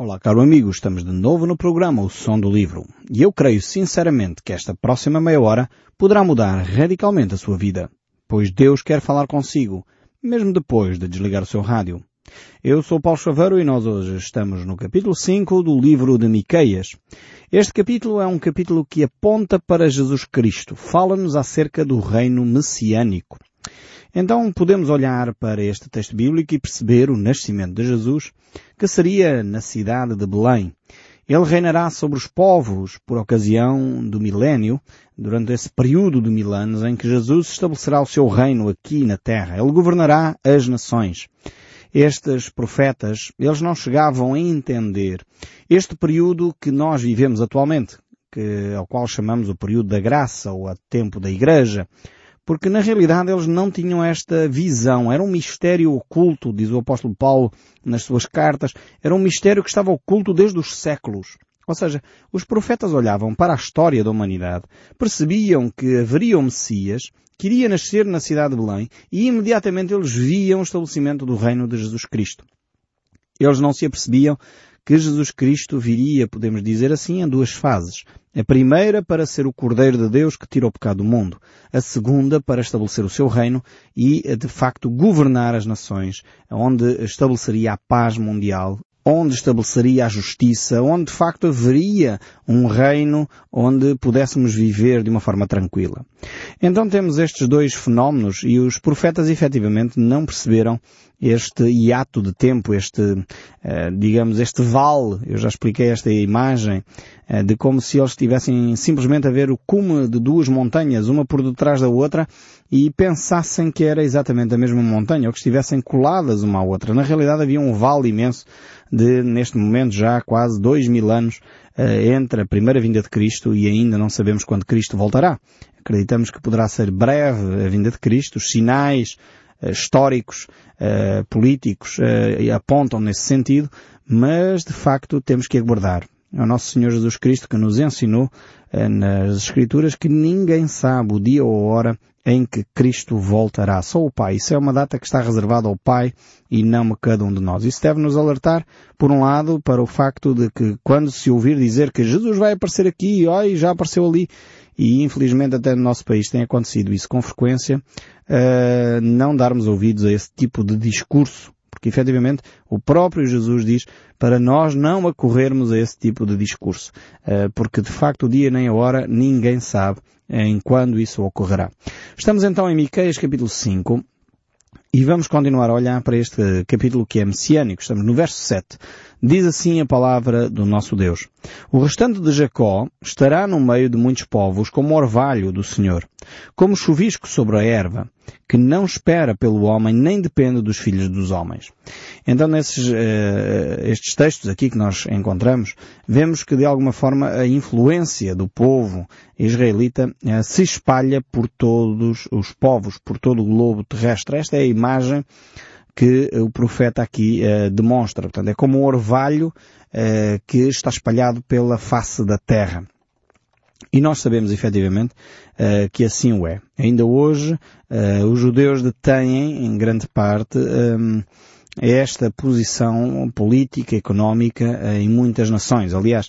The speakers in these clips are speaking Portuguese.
Olá, caro amigo, estamos de novo no programa O Som do Livro. E eu creio sinceramente que esta próxima meia hora poderá mudar radicalmente a sua vida, pois Deus quer falar consigo, mesmo depois de desligar o seu rádio. Eu sou Paulo Chaveiro e nós hoje estamos no capítulo 5 do livro de Miqueias. Este capítulo é um capítulo que aponta para Jesus Cristo, fala-nos acerca do reino messiânico. Então podemos olhar para este texto bíblico e perceber o nascimento de Jesus, que seria na cidade de Belém. Ele reinará sobre os povos por ocasião do milénio, durante esse período de mil anos em que Jesus estabelecerá o seu reino aqui na terra. Ele governará as nações. Estes profetas, eles não chegavam a entender este período que nós vivemos atualmente, que, ao qual chamamos o período da graça ou a tempo da igreja, porque na realidade eles não tinham esta visão. Era um mistério oculto, diz o apóstolo Paulo nas suas cartas, era um mistério que estava oculto desde os séculos. Ou seja, os profetas olhavam para a história da humanidade, percebiam que haveria um Messias, que iria nascer na cidade de Belém, e imediatamente eles viam o estabelecimento do reino de Jesus Cristo. Eles não se apercebiam que Jesus Cristo viria, podemos dizer assim, em duas fases. A primeira para ser o Cordeiro de Deus que tira o pecado do mundo. A segunda para estabelecer o seu reino e, de facto, governar as nações, onde estabeleceria a paz mundial, onde estabeleceria a justiça, onde de facto haveria um reino onde pudéssemos viver de uma forma tranquila. Então temos estes dois fenómenos e os profetas efetivamente não perceberam este hiato de tempo, este, uh, digamos, este vale, eu já expliquei esta imagem, uh, de como se eles estivessem simplesmente a ver o cume de duas montanhas, uma por detrás da outra, e pensassem que era exatamente a mesma montanha, ou que estivessem coladas uma à outra. Na realidade havia um vale imenso de, neste momento, já quase dois mil anos uh, entre a primeira vinda de Cristo e ainda não sabemos quando Cristo voltará. Acreditamos que poderá ser breve a vinda de Cristo, os sinais uh, históricos, uh, políticos apontam nesse sentido, mas de facto temos que aguardar. É o nosso Senhor Jesus Cristo que nos ensinou nas Escrituras que ninguém sabe o dia ou a hora em que Cristo voltará. Só o Pai. Isso é uma data que está reservada ao Pai e não a cada um de nós. Isso deve nos alertar, por um lado, para o facto de que quando se ouvir dizer que Jesus vai aparecer aqui, oi, já apareceu ali, e infelizmente até no nosso país tem acontecido isso com frequência, uh, não darmos ouvidos a esse tipo de discurso porque efetivamente o próprio Jesus diz para nós não acorrermos a esse tipo de discurso, uh, porque de facto o dia nem a hora ninguém sabe em quando isso ocorrerá. Estamos então em Miqueias capítulo 5 e vamos continuar a olhar para este capítulo que é messiânico. Estamos no verso 7. Diz assim a palavra do nosso Deus. O restante de Jacó estará no meio de muitos povos como orvalho do Senhor, como chuvisco sobre a erva, que não espera pelo homem nem depende dos filhos dos homens. Então nesses uh, estes textos aqui que nós encontramos, vemos que de alguma forma a influência do povo israelita uh, se espalha por todos os povos, por todo o globo terrestre. Esta é a imagem que o profeta aqui uh, demonstra. Portanto, é como um orvalho uh, que está espalhado pela face da terra. E nós sabemos efetivamente que assim o é. Ainda hoje os judeus detêm em grande parte um, esta posição política, económica em muitas nações. Aliás,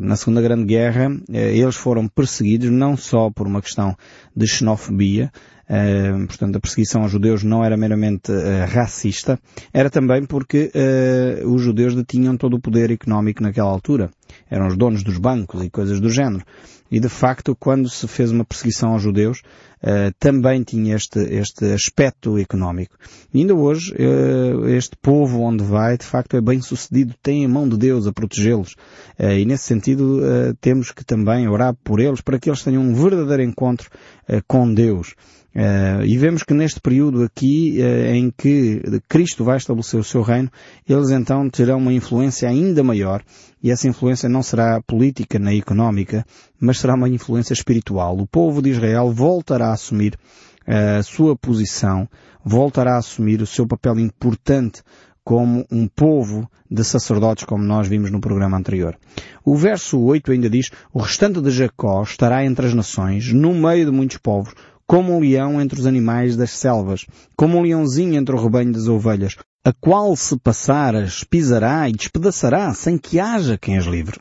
na Segunda Grande Guerra, eles foram perseguidos não só por uma questão de xenofobia, Uh, portanto, a perseguição aos judeus não era meramente uh, racista, era também porque uh, os judeus detinham todo o poder económico naquela altura. Eram os donos dos bancos e coisas do género. E de facto, quando se fez uma perseguição aos judeus, também tinha este, este aspecto económico. E ainda hoje, este povo onde vai, de facto, é bem sucedido, tem a mão de Deus a protegê-los. e nesse sentido, temos que também orar por eles para que eles tenham um verdadeiro encontro com Deus. Uh, e vemos que neste período aqui uh, em que Cristo vai estabelecer o seu reino, eles então terão uma influência ainda maior e essa influência não será política nem económica, mas será uma influência espiritual. O povo de Israel voltará assumir a sua posição, voltará a assumir o seu papel importante como um povo de sacerdotes, como nós vimos no programa anterior. O verso 8 ainda diz, o restante de Jacó estará entre as nações, no meio de muitos povos, como um leão entre os animais das selvas, como um leãozinho entre o rebanho das ovelhas. a qual se passares pisará e despedaçará sem que haja quem as livre.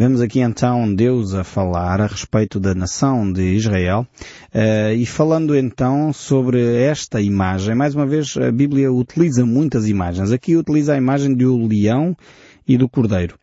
Vemos aqui então Deus a falar a respeito da nação de Israel uh, e falando então sobre esta imagem. Mais uma vez a Bíblia utiliza muitas imagens. Aqui utiliza a imagem do leão e do cordeiro.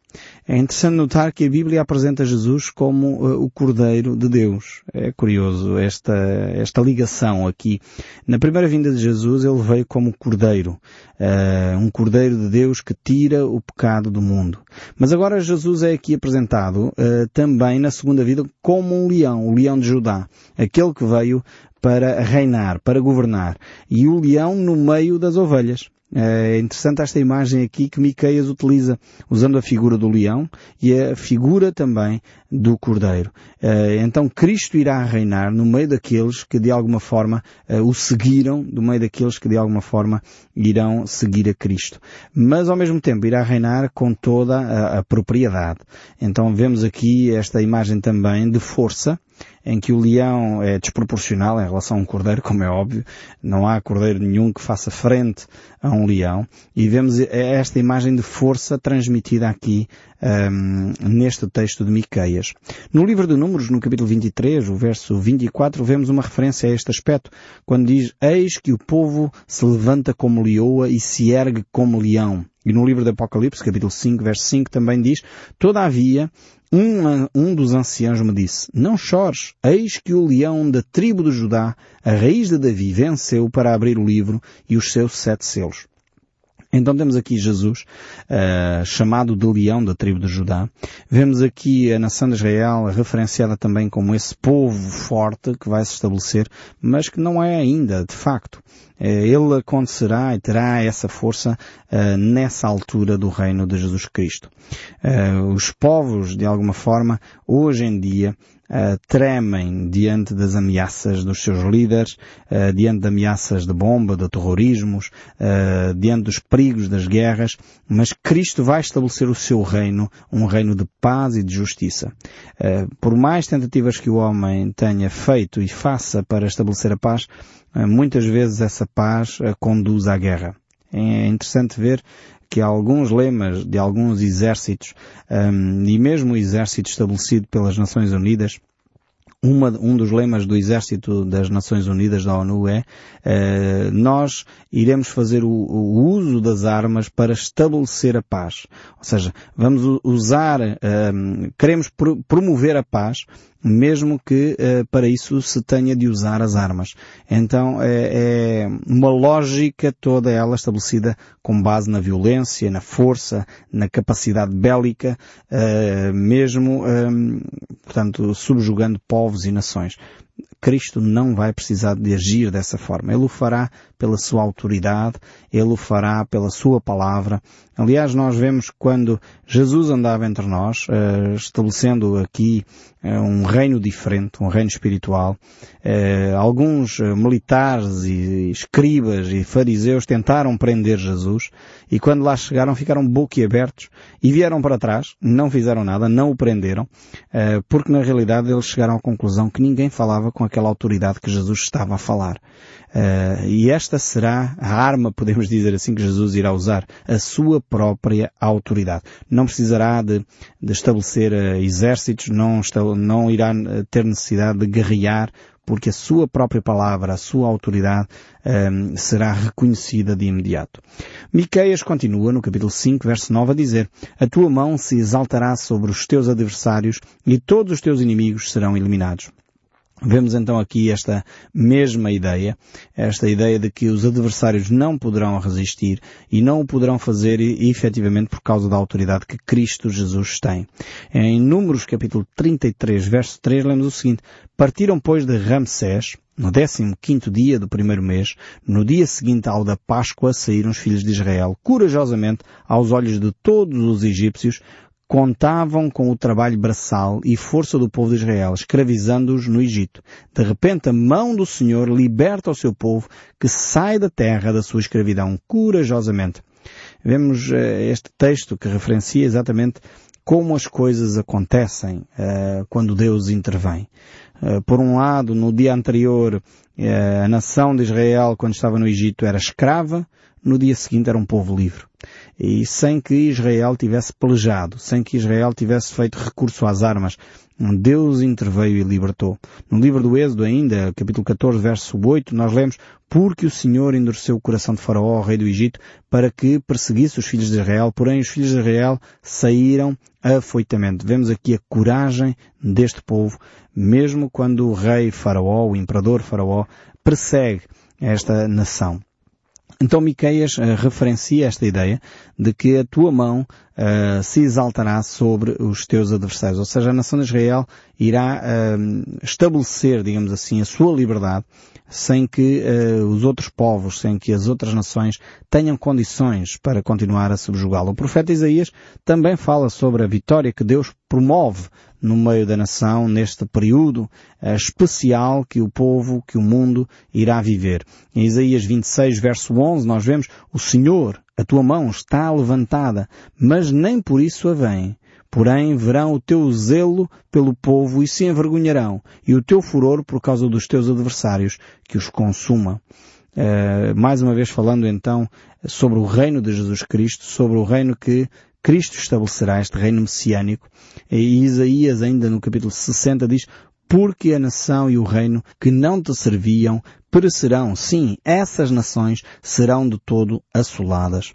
É interessante notar que a Bíblia apresenta Jesus como uh, o Cordeiro de Deus. É curioso esta, esta ligação aqui. Na primeira vinda de Jesus ele veio como Cordeiro. Uh, um Cordeiro de Deus que tira o pecado do mundo. Mas agora Jesus é aqui apresentado uh, também na segunda vida como um leão, o leão de Judá. Aquele que veio para reinar, para governar. E o leão no meio das ovelhas. É interessante esta imagem aqui que Miqueias utiliza, usando a figura do leão e a figura também do cordeiro. É, então Cristo irá reinar no meio daqueles que de alguma forma é, o seguiram, no meio daqueles que de alguma forma irão seguir a Cristo. Mas ao mesmo tempo irá reinar com toda a, a propriedade. Então vemos aqui esta imagem também de força, em que o leão é desproporcional em relação a um cordeiro, como é óbvio. Não há cordeiro nenhum que faça frente a um leão. E vemos esta imagem de força transmitida aqui um, neste texto de Miqueias. No livro de Números, no capítulo 23, o verso 24, vemos uma referência a este aspecto, quando diz, Eis que o povo se levanta como leoa e se ergue como leão. E no livro do Apocalipse, capítulo 5, verso 5, também diz, Todavia, um, um dos anciãos me disse, não chores, eis que o leão da tribo de Judá, a raiz de Davi, venceu para abrir o livro e os seus sete selos. Então temos aqui Jesus, uh, chamado de leão da tribo de Judá. Vemos aqui a nação de Israel referenciada também como esse povo forte que vai se estabelecer, mas que não é ainda, de facto. Uh, ele acontecerá e terá essa força uh, nessa altura do reino de Jesus Cristo. os povos, de alguma forma, hoje em dia, uh, tremem diante das ameaças dos seus líderes, uh, diante de ameaças de bomba, de terrorismos, uh, diante dos perigos das guerras, mas Cristo vai estabelecer o seu reino, um reino de paz e de justiça. por mais tentativas que o homem tenha feito e faça para estabelecer a paz, muitas vezes essa paz conduz à guerra. É interessante ver que alguns lemas de alguns exércitos, um, e mesmo o exército estabelecido pelas Nações Unidas, uma, um dos lemas do Exército das Nações Unidas da ONU é uh, nós iremos fazer o, o, uso das armas para estabelecer a paz. Ou seja, vamos usar, uh, queremos promover a paz, mesmo que uh, para isso se tenha de usar as armas. Então é, é, uma lógica toda ela estabelecida com base na violência, na força, na capacidade bélica, uh, mesmo, um, portanto, subjugando povos e nações. Cristo não vai precisar de agir dessa forma. Ele o fará pela sua autoridade, ele o fará pela sua palavra. Aliás, nós vemos quando Jesus andava entre nós, uh, estabelecendo aqui uh, um reino diferente, um reino espiritual, uh, alguns militares e escribas e fariseus tentaram prender Jesus e quando lá chegaram ficaram boquiabertos e vieram para trás, não fizeram nada, não o prenderam, porque na realidade eles chegaram à conclusão que ninguém falava com aquela autoridade que Jesus estava a falar. Uh, e esta será a arma, podemos dizer assim, que Jesus irá usar, a sua própria autoridade. Não precisará de, de estabelecer uh, exércitos, não, não irá eh, ter necessidade de guerrear, porque a sua própria palavra, a sua autoridade um, será reconhecida de imediato. Miqueias continua no capítulo 5, verso 9 a dizer, A tua mão se exaltará sobre os teus adversários e todos os teus inimigos serão eliminados. Vemos então aqui esta mesma ideia, esta ideia de que os adversários não poderão resistir e não o poderão fazer efetivamente por causa da autoridade que Cristo Jesus tem. Em Números capítulo 33 verso 3 lemos o seguinte, Partiram pois de Ramsés, no décimo quinto dia do primeiro mês, no dia seguinte ao da Páscoa, saíram os filhos de Israel, corajosamente, aos olhos de todos os egípcios, contavam com o trabalho braçal e força do povo de Israel, escravizando-os no Egito. De repente a mão do Senhor liberta o seu povo que sai da terra da sua escravidão corajosamente. Vemos uh, este texto que referencia exatamente como as coisas acontecem uh, quando Deus intervém. Uh, por um lado, no dia anterior, a nação de Israel, quando estava no Egito, era escrava, no dia seguinte era um povo livre. E sem que Israel tivesse pelejado, sem que Israel tivesse feito recurso às armas, Deus interveio e libertou. No livro do Êxodo ainda, capítulo 14, verso 8, nós lemos porque o Senhor endureceu o coração de Faraó, rei do Egito, para que perseguisse os filhos de Israel, porém os filhos de Israel saíram afoitamente. Vemos aqui a coragem deste povo, mesmo quando o rei Faraó, o imperador Faraó, persegue esta nação. Então Miqueias uh, referencia esta ideia de que a tua mão uh, se exaltará sobre os teus adversários. Ou seja, a nação de Israel irá uh, estabelecer, digamos assim, a sua liberdade sem que uh, os outros povos, sem que as outras nações tenham condições para continuar a subjugá-lo. O profeta Isaías também fala sobre a vitória que Deus promove no meio da nação neste período uh, especial que o povo, que o mundo irá viver. Em Isaías 26, verso 11, nós vemos o Senhor, a tua mão está levantada, mas nem por isso a vem Porém, verão o teu zelo pelo povo e se envergonharão, e o teu furor por causa dos teus adversários, que os consuma. Uh, mais uma vez falando então sobre o reino de Jesus Cristo, sobre o reino que Cristo estabelecerá, este reino messiânico. E Isaías ainda no capítulo 60 diz, porque a nação e o reino que não te serviam perecerão. Sim, essas nações serão de todo assoladas.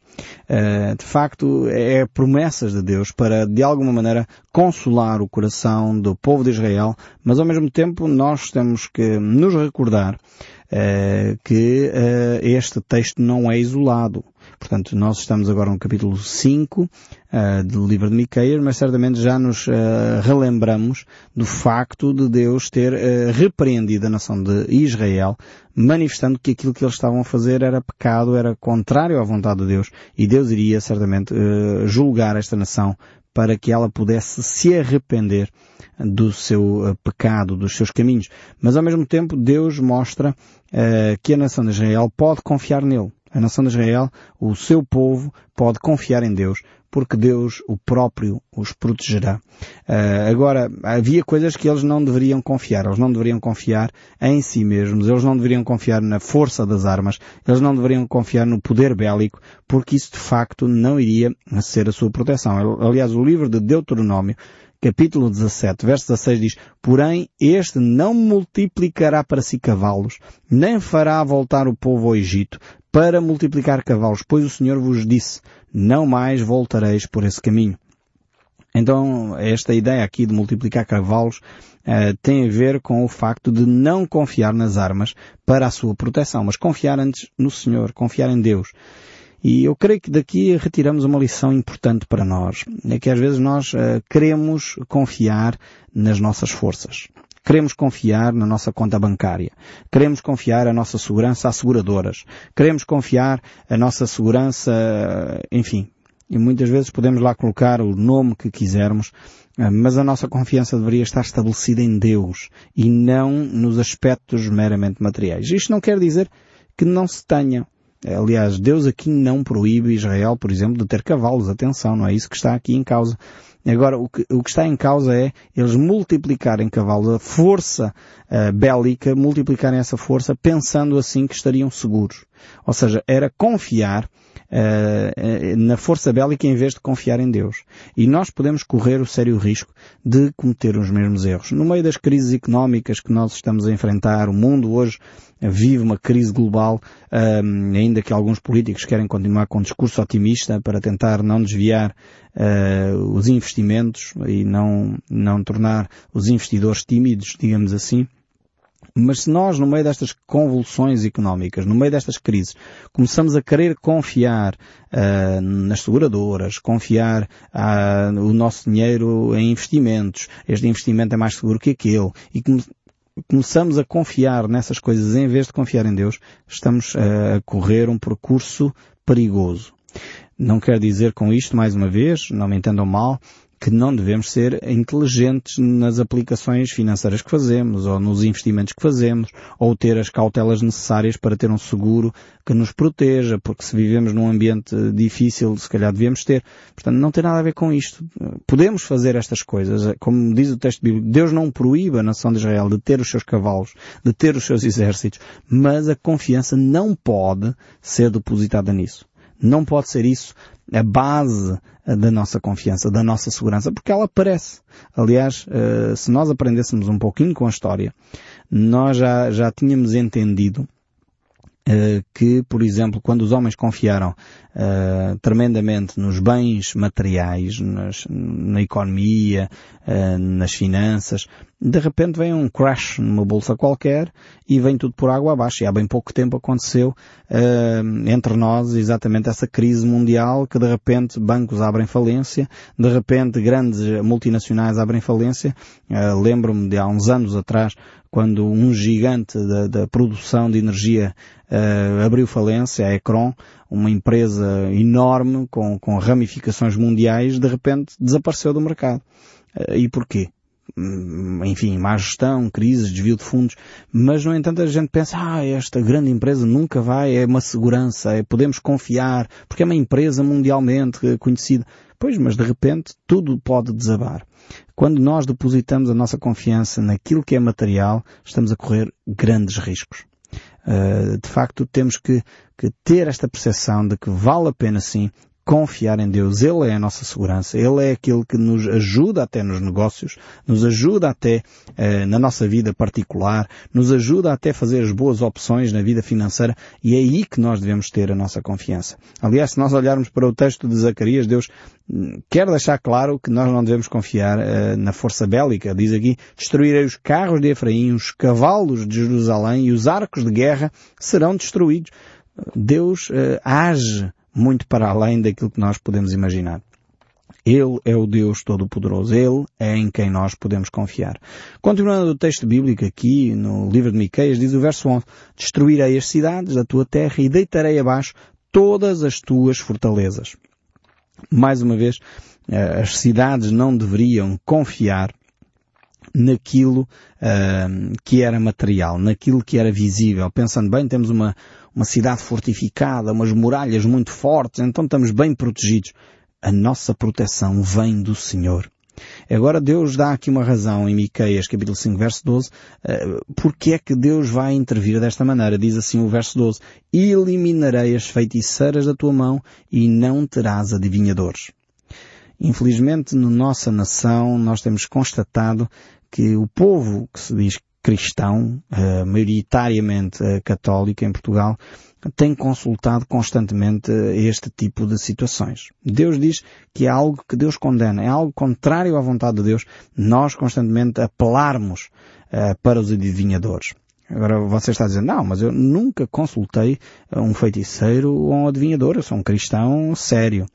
Uh, de facto, é promessas de Deus para, de alguma maneira, consolar o coração do povo de Israel, mas ao mesmo tempo nós temos que nos recordar uh, que uh, este texto não é isolado. Portanto, nós estamos agora no capítulo 5 uh, do livro de Miqueias, mas certamente já nos uh, relembramos do facto de Deus ter uh, repreendido a nação de Israel, manifestando que aquilo que eles estavam a fazer era pecado, era contrário à vontade de Deus, e Deus iria certamente julgar esta nação para que ela pudesse se arrepender do seu pecado, dos seus caminhos. Mas ao mesmo tempo Deus mostra que a nação de Israel pode confiar nele. A nação de Israel, o seu povo, pode confiar em Deus, porque Deus, o próprio, os protegerá. Uh, agora, havia coisas que eles não deveriam confiar. Eles não deveriam confiar em si mesmos. Eles não deveriam confiar na força das armas. Eles não deveriam confiar no poder bélico, porque isso de facto não iria ser a sua proteção. Aliás, o livro de Deuteronômio capítulo 17, verso 16 diz, Porém, este não multiplicará para si cavalos, nem fará voltar o povo ao Egito, para multiplicar cavalos, pois o Senhor vos disse, não mais voltareis por esse caminho. Então, esta ideia aqui de multiplicar cavalos uh, tem a ver com o facto de não confiar nas armas para a sua proteção, mas confiar antes no Senhor, confiar em Deus. E eu creio que daqui retiramos uma lição importante para nós. É que às vezes nós uh, queremos confiar nas nossas forças. Queremos confiar na nossa conta bancária. Queremos confiar a nossa segurança às seguradoras. Queremos confiar a nossa segurança, enfim. E muitas vezes podemos lá colocar o nome que quisermos, eh, mas a nossa confiança deveria estar estabelecida em Deus e não nos aspectos meramente materiais. Isto não quer dizer que não se tenha Aliás, Deus aqui não proíbe Israel, por exemplo, de ter cavalos. Atenção, não é isso que está aqui em causa. Agora, o que, o que está em causa é eles multiplicarem cavalos, a força uh, bélica, multiplicarem essa força pensando assim que estariam seguros. Ou seja, era confiar uh, na força bélica em vez de confiar em Deus. E nós podemos correr o sério risco de cometer os mesmos erros. No meio das crises económicas que nós estamos a enfrentar, o mundo hoje vive uma crise global, um, ainda que alguns políticos querem continuar com um discurso otimista para tentar não desviar uh, os investimentos e não, não tornar os investidores tímidos, digamos assim. Mas se nós, no meio destas convulsões económicas, no meio destas crises, começamos a querer confiar uh, nas seguradoras, confiar uh, o nosso dinheiro em investimentos, este investimento é mais seguro que aquele, e começamos a confiar nessas coisas em vez de confiar em Deus, estamos a correr um percurso perigoso. Não quero dizer com isto, mais uma vez, não me entendam mal, que não devemos ser inteligentes nas aplicações financeiras que fazemos, ou nos investimentos que fazemos, ou ter as cautelas necessárias para ter um seguro que nos proteja, porque se vivemos num ambiente difícil, se calhar devemos ter. Portanto, não tem nada a ver com isto. Podemos fazer estas coisas. Como diz o texto bíblico, Deus não proíbe a nação de Israel de ter os seus cavalos, de ter os seus exércitos, mas a confiança não pode ser depositada nisso. Não pode ser isso a base da nossa confiança, da nossa segurança, porque ela aparece. Aliás, eh, se nós aprendêssemos um pouquinho com a história, nós já, já tínhamos entendido eh, que, por exemplo, quando os homens confiaram uh, tremendamente nos bens materiais, nas, na economia, uh, nas finanças, de repente vem um crash numa bolsa qualquer e vem tudo por água abaixo. E há bem pouco tempo aconteceu entre nós exatamente essa crise mundial que de repente bancos abrem falência, de repente grandes multinacionais abrem falência. Lembro-me de há uns anos atrás quando um gigante da, da produção de energia uh, abriu falência, a Ecron, uma empresa enorme com, com ramificações mundiais, de repente desapareceu do mercado. Uh, e porquê? Hum, enfim, má gestão, crises, desvio de fundos, mas no entanto a gente pensa, ah, esta grande empresa nunca vai, é uma segurança, é, podemos confiar, porque é uma empresa mundialmente conhecida. Pois, mas de repente tudo pode desabar. Quando nós depositamos a nossa confiança naquilo que é material, estamos a correr grandes riscos. Uh, de facto, temos que, que ter esta percepção de que vale a pena sim confiar em Deus. Ele é a nossa segurança. Ele é aquele que nos ajuda até nos negócios, nos ajuda até eh, na nossa vida particular, nos ajuda até a fazer as boas opções na vida financeira e é aí que nós devemos ter a nossa confiança. Aliás, se nós olharmos para o texto de Zacarias, Deus hum, quer deixar claro que nós não devemos confiar eh, na força bélica. Diz aqui, destruirei os carros de Efraim, os cavalos de Jerusalém e os arcos de guerra serão destruídos. Deus eh, age muito para além daquilo que nós podemos imaginar. Ele é o Deus Todo-Poderoso. Ele é em quem nós podemos confiar. Continuando o texto bíblico aqui, no livro de Miqueias, diz o verso 11, Destruirei as cidades da tua terra e deitarei abaixo todas as tuas fortalezas. Mais uma vez, eh, as cidades não deveriam confiar naquilo uh, que era material, naquilo que era visível. Pensando bem, temos uma, uma cidade fortificada, umas muralhas muito fortes, então estamos bem protegidos. A nossa proteção vem do Senhor. Agora Deus dá aqui uma razão em Miqueias capítulo 5 verso 12, uh, porque é que Deus vai intervir desta maneira. Diz assim o verso 12, eliminarei as feiticeiras da tua mão e não terás adivinhadores. Infelizmente, na nossa nação, nós temos constatado que o povo que se diz cristão, uh, maioritariamente uh, católico em Portugal, tem consultado constantemente uh, este tipo de situações. Deus diz que é algo que Deus condena, é algo contrário à vontade de Deus, nós constantemente apelarmos para os adivinhadores. Agora você está dizendo, não, mas eu nunca consultei um feiticeiro ou um adivinhador, eu sou um cristão sério.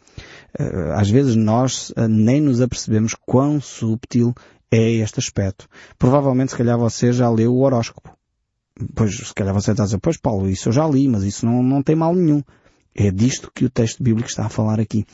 Às vezes nós nem nos apercebemos quão subtil é este aspecto. Provavelmente, se calhar, você já leu o horóscopo. Pois, se calhar você está a dizer, pois Paulo, isso eu já li, mas isso não, não tem mal nenhum. É disto que o texto bíblico está a falar aqui.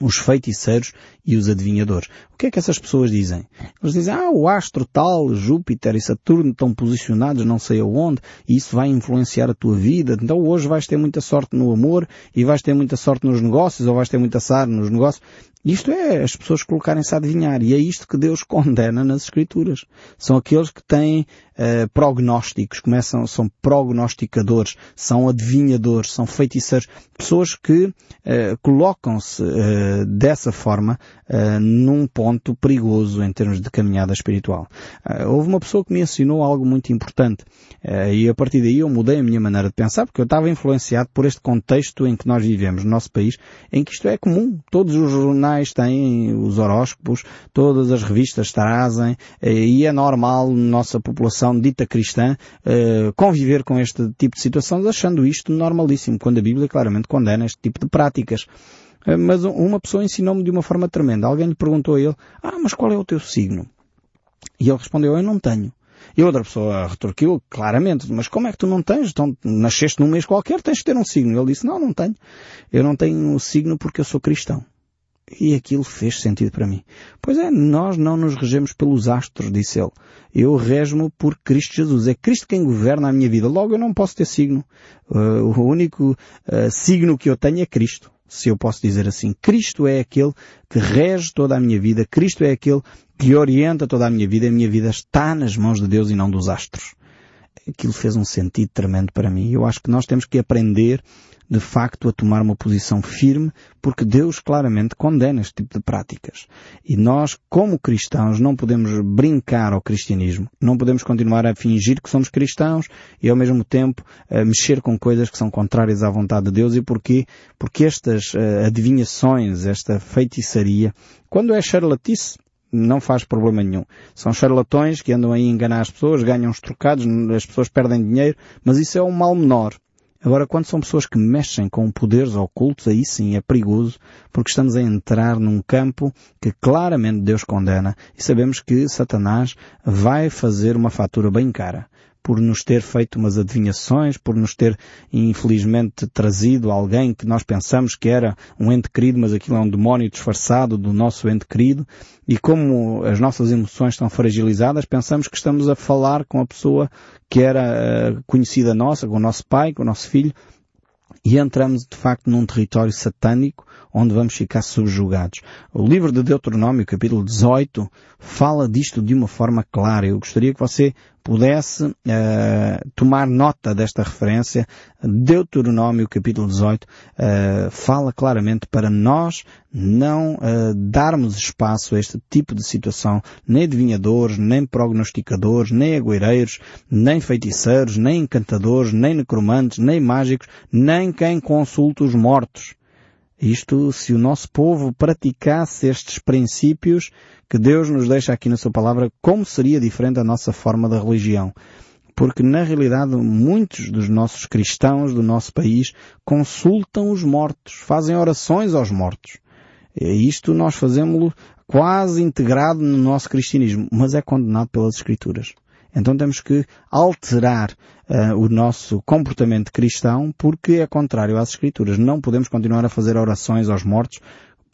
Os feiticeiros e os adivinhadores. O que é que essas pessoas dizem? Eles dizem, ah, o astro tal, Júpiter e Saturno estão posicionados não sei aonde, e isso vai influenciar a tua vida. Então hoje vais ter muita sorte no amor, e vais ter muita sorte nos negócios, ou vais ter muita sorte nos negócios. Isto é as pessoas colocarem-se a adivinhar. E é isto que Deus condena nas Escrituras. São aqueles que têm uh, prognósticos, começam, são prognosticadores, são adivinhadores, são feiticeiros. Pessoas que uh, colocam-se uh, dessa forma num ponto perigoso em termos de caminhada espiritual. houve uma pessoa que me ensinou algo muito importante. e a partir daí eu mudei a minha maneira de pensar, porque eu estava influenciado por este contexto em que nós vivemos, no nosso país, em que isto é comum. Todos os jornais jornais têm os horóscopos, todas as revistas trazem, eh, e é normal nossa população dita cristã eh, conviver com este tipo de situações achando isto normalíssimo, quando a Bíblia claramente condena este tipo de práticas. Eh, mas uma pessoa ensinou-me de uma forma tremenda. Alguém lhe perguntou a ele, ah, mas qual é o teu signo? E ele respondeu, eu não tenho. E outra pessoa retorquiu claramente, mas como é que tu não tens? Então, nasceste num mês qualquer, tens que ter um signo. Ele disse, não, não tenho. Eu não tenho um signo porque eu sou cristão. E aquilo fez sentido para mim. Pois é, nós não nos regemos pelos astros, disse ele. Eu rego por Cristo Jesus. É Cristo quem governa a minha vida. Logo eu não posso ter signo. Uh, o único uh, signo que eu tenho é Cristo. Se eu posso dizer assim. Cristo é aquele que rege toda a minha vida. Cristo é aquele que orienta toda a minha vida. A minha vida está nas mãos de Deus e não dos astros. Aquilo fez um sentido tremendo para mim. Eu acho que nós temos que aprender de facto a tomar uma posição firme, porque Deus claramente condena este tipo de práticas. E nós, como cristãos, não podemos brincar ao cristianismo. Não podemos continuar a fingir que somos cristãos e ao mesmo tempo mexer com coisas que são contrárias à vontade de Deus. E porquê? Porque estas uh, adivinhações, esta feitiçaria, quando é charlatice, não faz problema nenhum. São charlatões que andam aí a enganar as pessoas, ganham os trocados, as pessoas perdem dinheiro, mas isso é um mal menor. Agora, quando são pessoas que mexem com poderes ocultos, aí sim é perigoso, porque estamos a entrar num campo que claramente Deus condena e sabemos que Satanás vai fazer uma fatura bem cara por nos ter feito umas adivinhações, por nos ter, infelizmente, trazido alguém que nós pensamos que era um ente querido, mas aquilo é um demónio disfarçado do nosso ente querido. E como as nossas emoções estão fragilizadas, pensamos que estamos a falar com a pessoa que era uh, conhecida nossa, com o nosso pai, com o nosso filho, e entramos de facto num território satânico onde vamos ficar subjugados. O livro de Deuteronômio, capítulo 18, fala disto de uma forma clara. Eu gostaria que você pudesse uh, tomar nota desta referência. Deuteronômio, capítulo 18, uh, eh, fala claramente para nós não uh, darmos espaço a este tipo de situação, nem adivinhadores, nem prognosticadores, nem agueireiros, nem feiticeiros, nem encantadores, nem necromantes, nem mágicos, nem quem consulta os mortos. Isto, se o nosso povo praticasse estes princípios que Deus nos deixa aqui na sua palavra, como seria diferente a nossa forma de religião? Porque, na realidade, muitos dos nossos cristãos do nosso país consultam os mortos, fazem orações aos mortos. Isto nós fazemos quase integrado no nosso cristianismo, mas é condenado pelas Escrituras. Então temos que alterar uh, o nosso comportamento cristão porque é contrário às Escrituras. Não podemos continuar a fazer orações aos mortos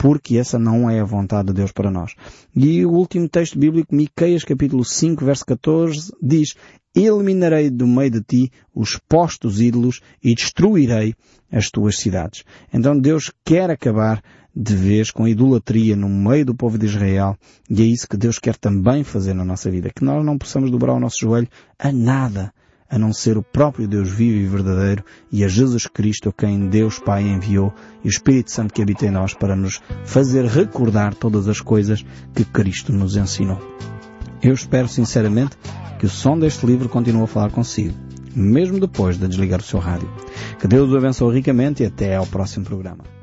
porque essa não é a vontade de Deus para nós. E o último texto bíblico, Miqueias capítulo 5, verso 14, diz, Eliminarei do meio de ti os postos ídolos e destruirei as tuas cidades. Então Deus quer acabar de vez com idolatria no meio do povo de Israel e é isso que Deus quer também fazer na nossa vida. Que nós não possamos dobrar o nosso joelho a nada a não ser o próprio Deus vivo e verdadeiro e a Jesus Cristo a quem Deus Pai enviou e o Espírito Santo que habita em nós para nos fazer recordar todas as coisas que Cristo nos ensinou. Eu espero sinceramente que o som deste livro continue a falar consigo, mesmo depois de desligar o seu rádio. Que Deus o abençoe ricamente e até ao próximo programa.